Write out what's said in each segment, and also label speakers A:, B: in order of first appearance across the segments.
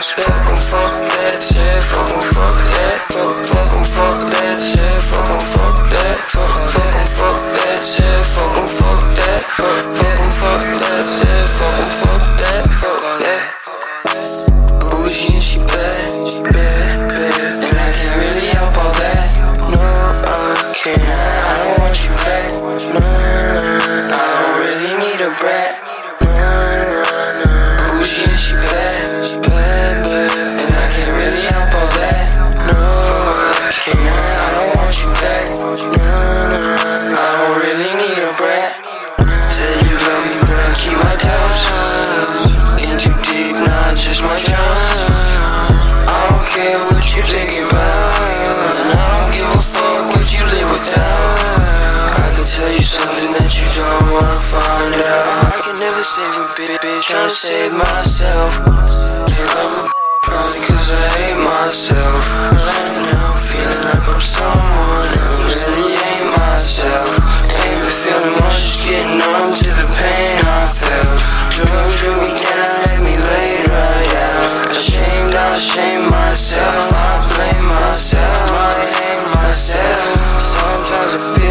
A: spit, gon' fuck that shit, fuck gon' fuck that, fuck, fuck gon' fuck that shit, fuck gon' fuck that, fuck, fuck gon' fuck that shit, fuck gon' fuck that, fuck, fuck gon' fuck that shit, fuck gon' fuck that, fuck that. Bougie bad, bad, bad, and I can't really help all that. No, I can't. I don't want you back. No, I don't really need a brat. you think. And I don't give a fuck what you live without. I can tell you something that you don't wanna find out. I can never save a bitch, bitch save myself. I hate myself. Right now, feeling like I'm someone. Really myself. Ain't feeling just getting numb to the pain I. Drugs let me lay right. Ashamed, I shame myself. Sometimes it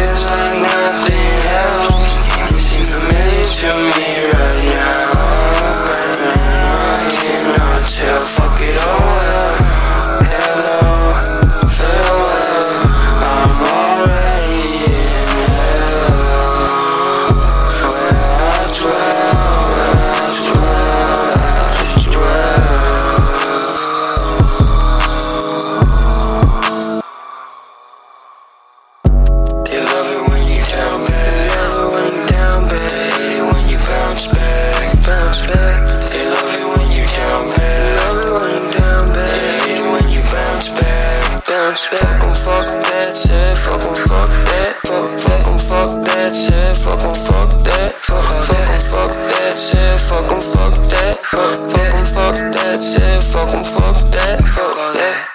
A: bounce back. They love you when you down bad. They love you when you down bad. They hate it when you bounce back. Bounce back. Fuck em, fuck that shit. Fuck fuck that. Fuck, fuck fuck that shit. Fuck fuck that. Fuck, fuck fuck that shit. Fuck fuck that. Fuck, fuck fuck that shit. Fuck fuck that. Fuck that.